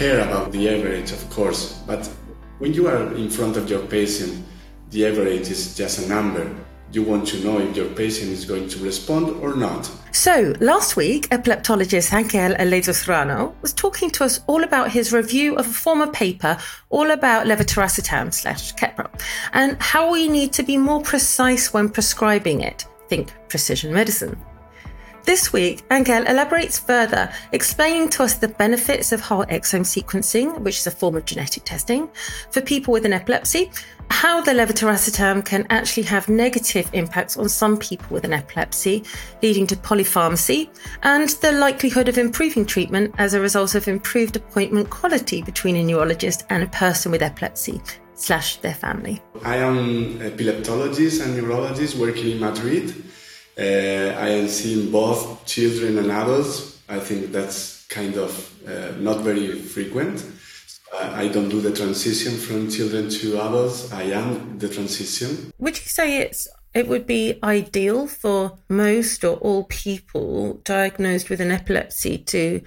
care about the average, of course, but when you are in front of your patient, the average is just a number. You want to know if your patient is going to respond or not. So, last week, epileptologist Angel Aledo was talking to us all about his review of a former paper all about levetiracetam slash Keppra and how we need to be more precise when prescribing it. Think precision medicine. This week, Angel elaborates further, explaining to us the benefits of whole exome sequencing, which is a form of genetic testing, for people with an epilepsy, how the levetiracetam can actually have negative impacts on some people with an epilepsy, leading to polypharmacy, and the likelihood of improving treatment as a result of improved appointment quality between a neurologist and a person with epilepsy slash their family. I am epileptologist and neurologist working in Madrid uh, I am seeing both children and adults. I think that's kind of uh, not very frequent. I don't do the transition from children to adults. I am the transition. Would you say it's it would be ideal for most or all people diagnosed with an epilepsy to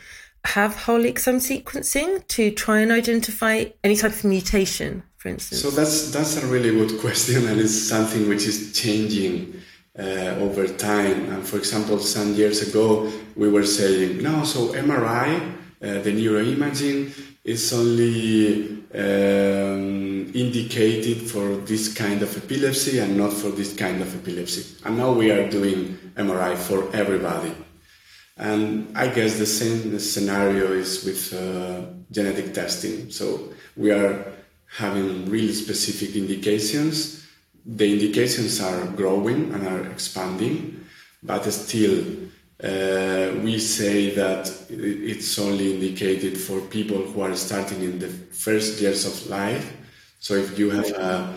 have whole exome sequencing to try and identify any type of mutation, for instance? So that's that's a really good question, and it's something which is changing uh, over time. And for example, some years ago, we were saying, no, so MRI, uh, the neuroimaging, is only um, indicated for this kind of epilepsy and not for this kind of epilepsy. And now we are doing MRI for everybody. And I guess the same scenario is with uh, genetic testing. So we are having really specific indications the indications are growing and are expanding, but still uh, we say that it's only indicated for people who are starting in the first years of life. So if you have a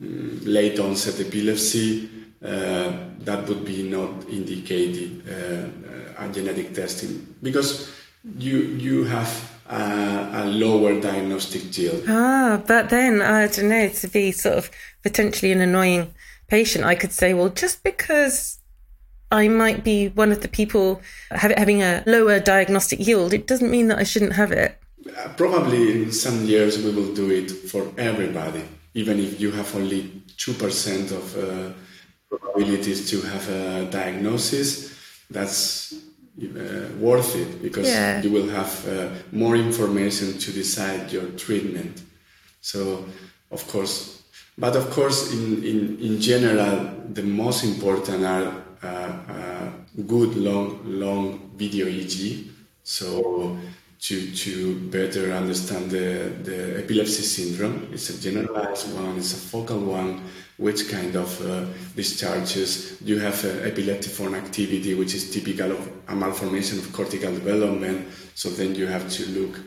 mm, late onset epilepsy, uh, that would be not indicated uh, genetic testing because you you have a lower diagnostic yield. Ah, but then I don't know to be sort of potentially an annoying patient, I could say, well, just because I might be one of the people having a lower diagnostic yield, it doesn't mean that I shouldn't have it. Uh, probably in some years we will do it for everybody, even if you have only 2% of uh, probabilities to have a diagnosis. That's uh, worth it because yeah. you will have uh, more information to decide your treatment. So, of course, but of course, in, in, in general, the most important are uh, uh good long long video EEG. So to, to better understand the, the epilepsy syndrome. It's a generalized one, it's a focal one, which kind of uh, discharges. You have uh, epileptiform activity, which is typical of a malformation of cortical development. So then you have to look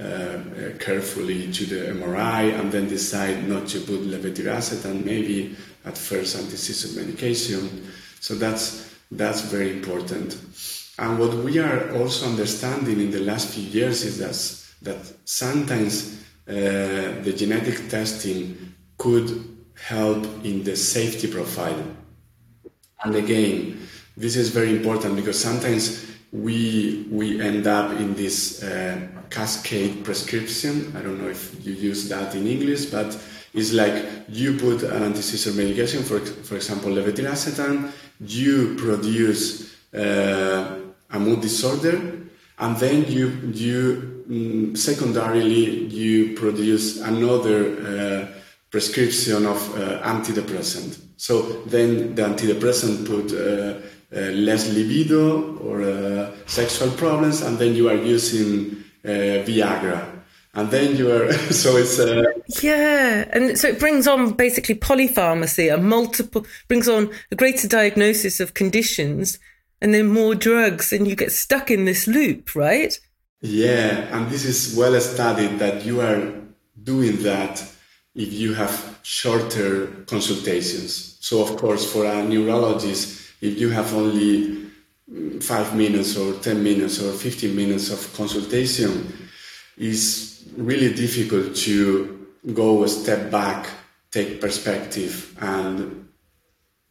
uh, carefully to the MRI and then decide not to put levetiracetam, maybe at first anti-seizure medication. So that's, that's very important. And what we are also understanding in the last few years is that, that sometimes uh, the genetic testing could help in the safety profile. And again, this is very important because sometimes we we end up in this uh, cascade prescription. I don't know if you use that in English, but it's like you put an anti-seizure medication, for for example, levetiracetam. You produce uh, a mood disorder, and then you you mm, secondarily you produce another uh, prescription of uh, antidepressant. So then the antidepressant put uh, uh less libido or uh, sexual problems, and then you are using uh, Viagra. And then you are, so it's yeah, and so it brings on basically polypharmacy, a multiple brings on a greater diagnosis of conditions and then more drugs and you get stuck in this loop, right? Yeah, and this is well studied that you are doing that if you have shorter consultations. So, of course, for a neurologist, if you have only mm, five minutes or 10 minutes or 15 minutes of consultation, it's really difficult to go a step back, take perspective, and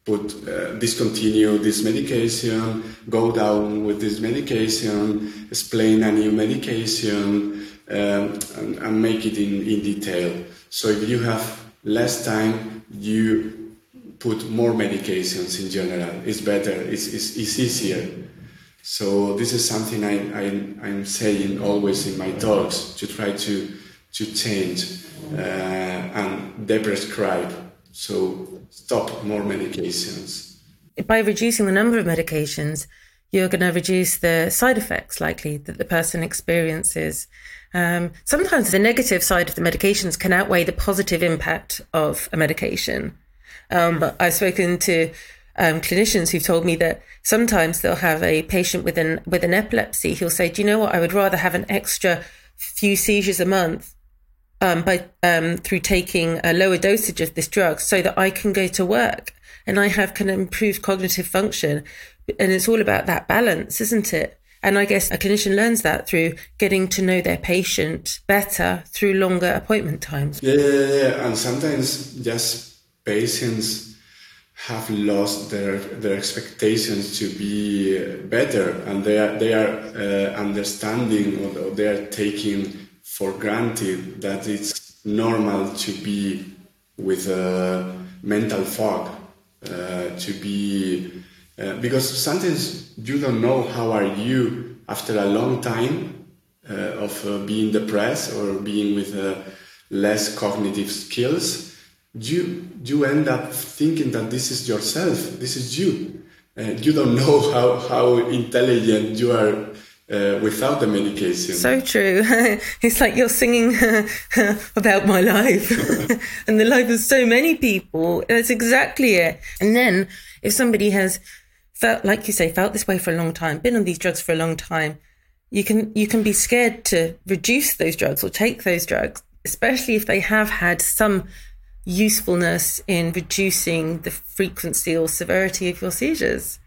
put uh, discontinue this medication, go down with this medication, explain a new medication, um, and, and, make it in, in detail. So if you have less time, you put more medications in general. It's better, it's, it's, it's easier. So this is something I, I, I'm saying always in my talks to try to, to change uh, and deprescribe. So stop more medications. By reducing the number of medications, you're going to reduce the side effects likely that the person experiences. Um, sometimes the negative side of the medications can outweigh the positive impact of a medication. Um, but I've spoken to um, clinicians who've told me that sometimes they'll have a patient with an with an epilepsy who'll say, "Do you know what? I would rather have an extra few seizures a month um, by um, through taking a lower dosage of this drug, so that I can go to work and I have can improve cognitive function." And it's all about that balance, isn't it? And I guess a clinician learns that through getting to know their patient better through longer appointment times. Yeah, yeah, yeah. And sometimes just patients have lost their their expectations to be better, and they are they are uh, understanding or they are taking for granted that it's normal to be with a mental fog, uh, to be uh, because sometimes you don't know how are you after a long time uh, of uh, being depressed or being with uh, less cognitive skills you you end up thinking that this is yourself, this is you. Uh, you don't know how, how intelligent you are uh, without the medication. So true. it's like you're singing about my life and the life of so many people. That's exactly it. And then if somebody has felt, like you say, felt this way for a long time, been on these drugs for a long time, you can you can be scared to reduce those drugs or take those drugs, especially if they have had some usefulness in reducing the frequency or severity of your seizures.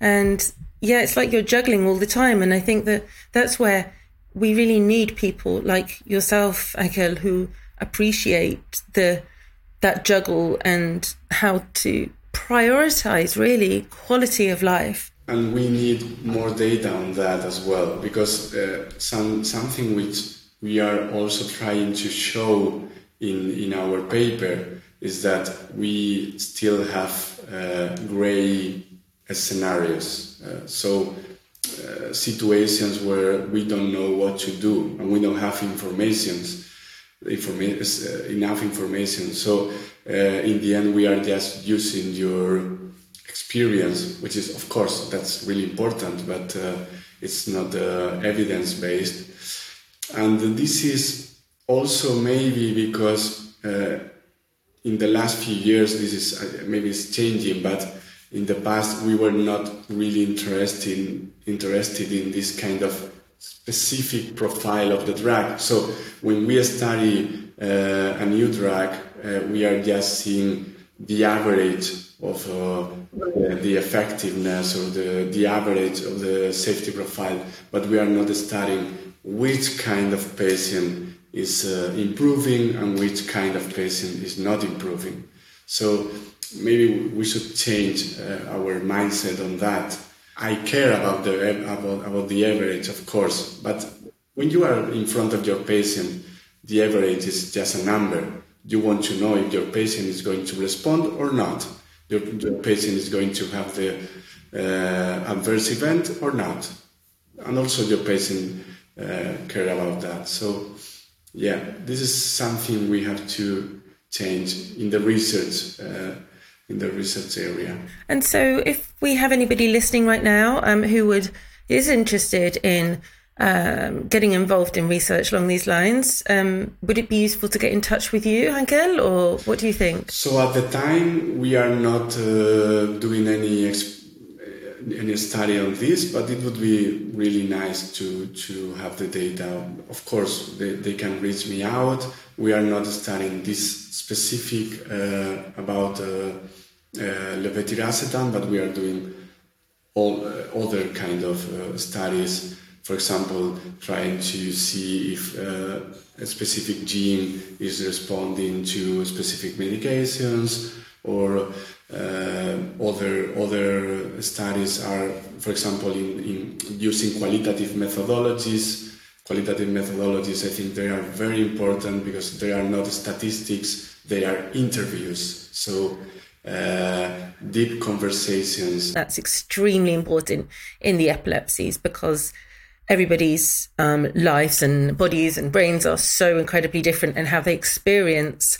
And yeah, it's like you're juggling all the time. And I think that that's where we really need people like yourself, Angel, who appreciate the that juggle and how to prioritize really quality of life. And we need more data on that as well, because uh, some something which we are also trying to show in, in our paper is that we still have uh, gray scenarios. Uh, so uh, situations where we don't know what to do and we don't have informations, informa- uh, enough information. So in the end, we are just using your experience, which is of course that's really important, but it's not evidence based. And this is also maybe because uh, in the last few years this is maybe it's changing but in the past we were not really interested in, interested in this kind of specific profile of the drug so when we study uh, a new drug uh, we are just seeing the average of uh, the effectiveness or the, the average of the safety profile but we are not studying which kind of patient is uh, improving and which kind of patient is not improving. So maybe we should change uh, our mindset on that. I care about the about, about the average, of course, but when you are in front of your patient, the average is just a number. You want to know if your patient is going to respond or not. Your, your patient is going to have the uh, adverse event or not, and also your patient uh, care about that. So yeah, this is something we have to change in the research. Uh, in the research area. And so, if we have anybody listening right now um, who would is interested in um, getting involved in research along these lines, um, would it be useful to get in touch with you, Angel, or what do you think? So at the time, we are not uh, doing any exp- any study on this, but it would be really nice to to have the data. Of course, they, they can reach me out. We are not studying this specific uh, about uh, uh, levetiracetam, but we are doing all uh, other kind of uh, studies. For example, trying to see if a specific gene is responding to specific medications or other other studies are, for example, in, in using qualitative methodologies, qualitative methodologies, I think they are very important because they are not statistics, they are interviews. So uh, deep conversations. That's extremely important in the epilepsies because everybody's um, lives and bodies and brains are so incredibly different and how they experience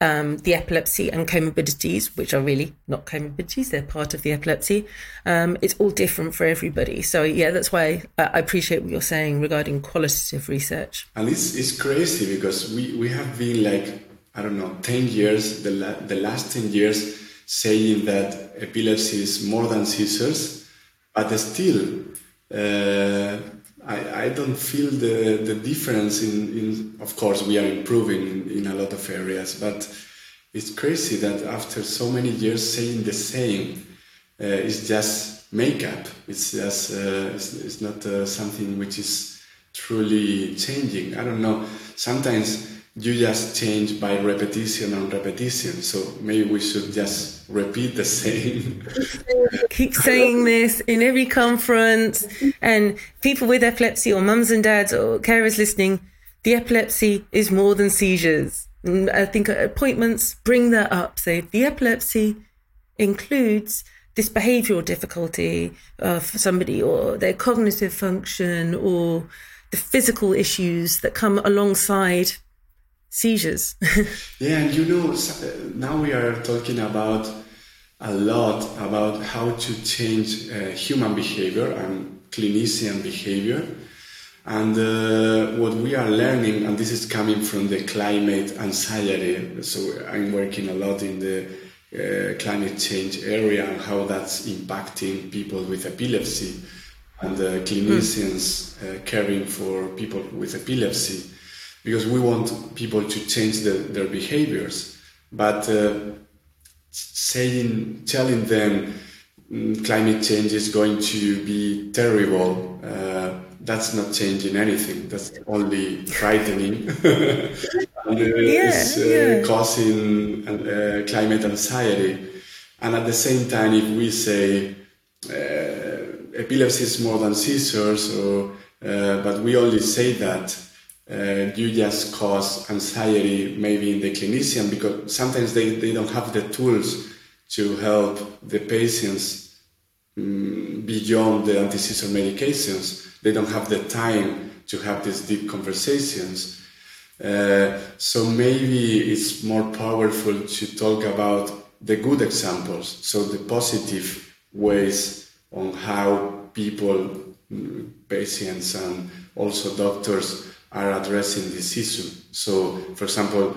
um, the epilepsy and comorbidities, which are really not comorbidities, they're part of the epilepsy. Um, it's all different for everybody. So, yeah, that's why I appreciate what you're saying regarding qualitative research. And it's, it's crazy because we, we have been like, I don't know, 10 years, the, la- the last 10 years, saying that epilepsy is more than seizures, but still, uh, I, I don't feel the, the difference in, in, of course, we are improving in, a lot of areas, but it's crazy that after so many years saying the same, uh, it's just makeup. It's just, uh, it's, it's, not uh, something which is truly changing. I don't know. Sometimes you just change by repetition and repetition. So maybe we should just repeat the same. Keep saying this in every conference, and people with epilepsy, or mums and dads, or carers listening, the epilepsy is more than seizures. I think appointments bring that up. So the epilepsy includes this behavioral difficulty of somebody, or their cognitive function, or the physical issues that come alongside seizures. yeah, and you know, now we are talking about a lot about how to change uh, human behavior and clinician behavior. And uh, what we are learning, and this is coming from the climate anxiety, so I'm working a lot in the uh, climate change area and how that's impacting people with epilepsy and the clinicians mm. caring for people with epilepsy because we want people to change the, their behaviors. But uh, saying, telling them mm, climate change is going to be terrible, uh, that's not changing anything. That's only frightening. and uh, yeah, it's uh, yeah. causing uh, climate anxiety. And at the same time, if we say uh, epilepsy is more than seizures, or, but we only say that, uh, you just cause anxiety maybe in the clinician because sometimes they, they don't have the tools to help the patients um, beyond the anti-seizure medications. They don't have the time to have these deep conversations. Uh, so maybe it's more powerful to talk about the good examples, so the positive ways on how people, mm, patients, and also doctors are addressing this issue. So, for example,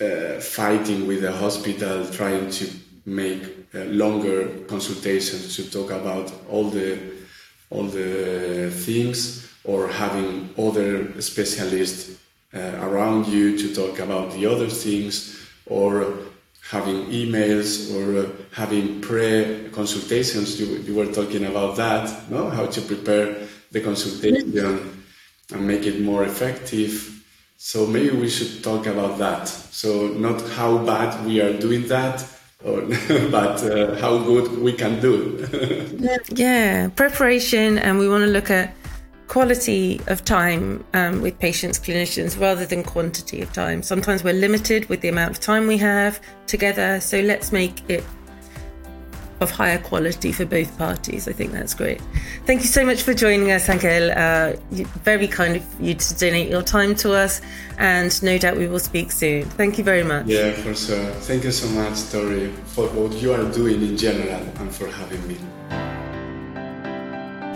uh, fighting with the hospital, trying to make uh, longer consultations to talk about all the all the things, or having other specialists uh, around you to talk about the other things, or having emails or having pre-consultations. You, you were talking about that, no? How to prepare the consultation and make it more effective. So maybe we should talk about that. So not how bad we are doing that, or, but uh, how good we can do. yeah, preparation, and we want to look at quality of time um, with patients, clinicians, rather than quantity of time. Sometimes we're limited with the amount of time we have together, so let's make it of higher quality for both parties. I think that's great. Thank you so much for joining us, Angel. Uh, very kind of you to donate your time to us, and no doubt we will speak soon. Thank you very much. Yeah, for sure. Thank you so much, Torie, for what you are doing in general and for having me.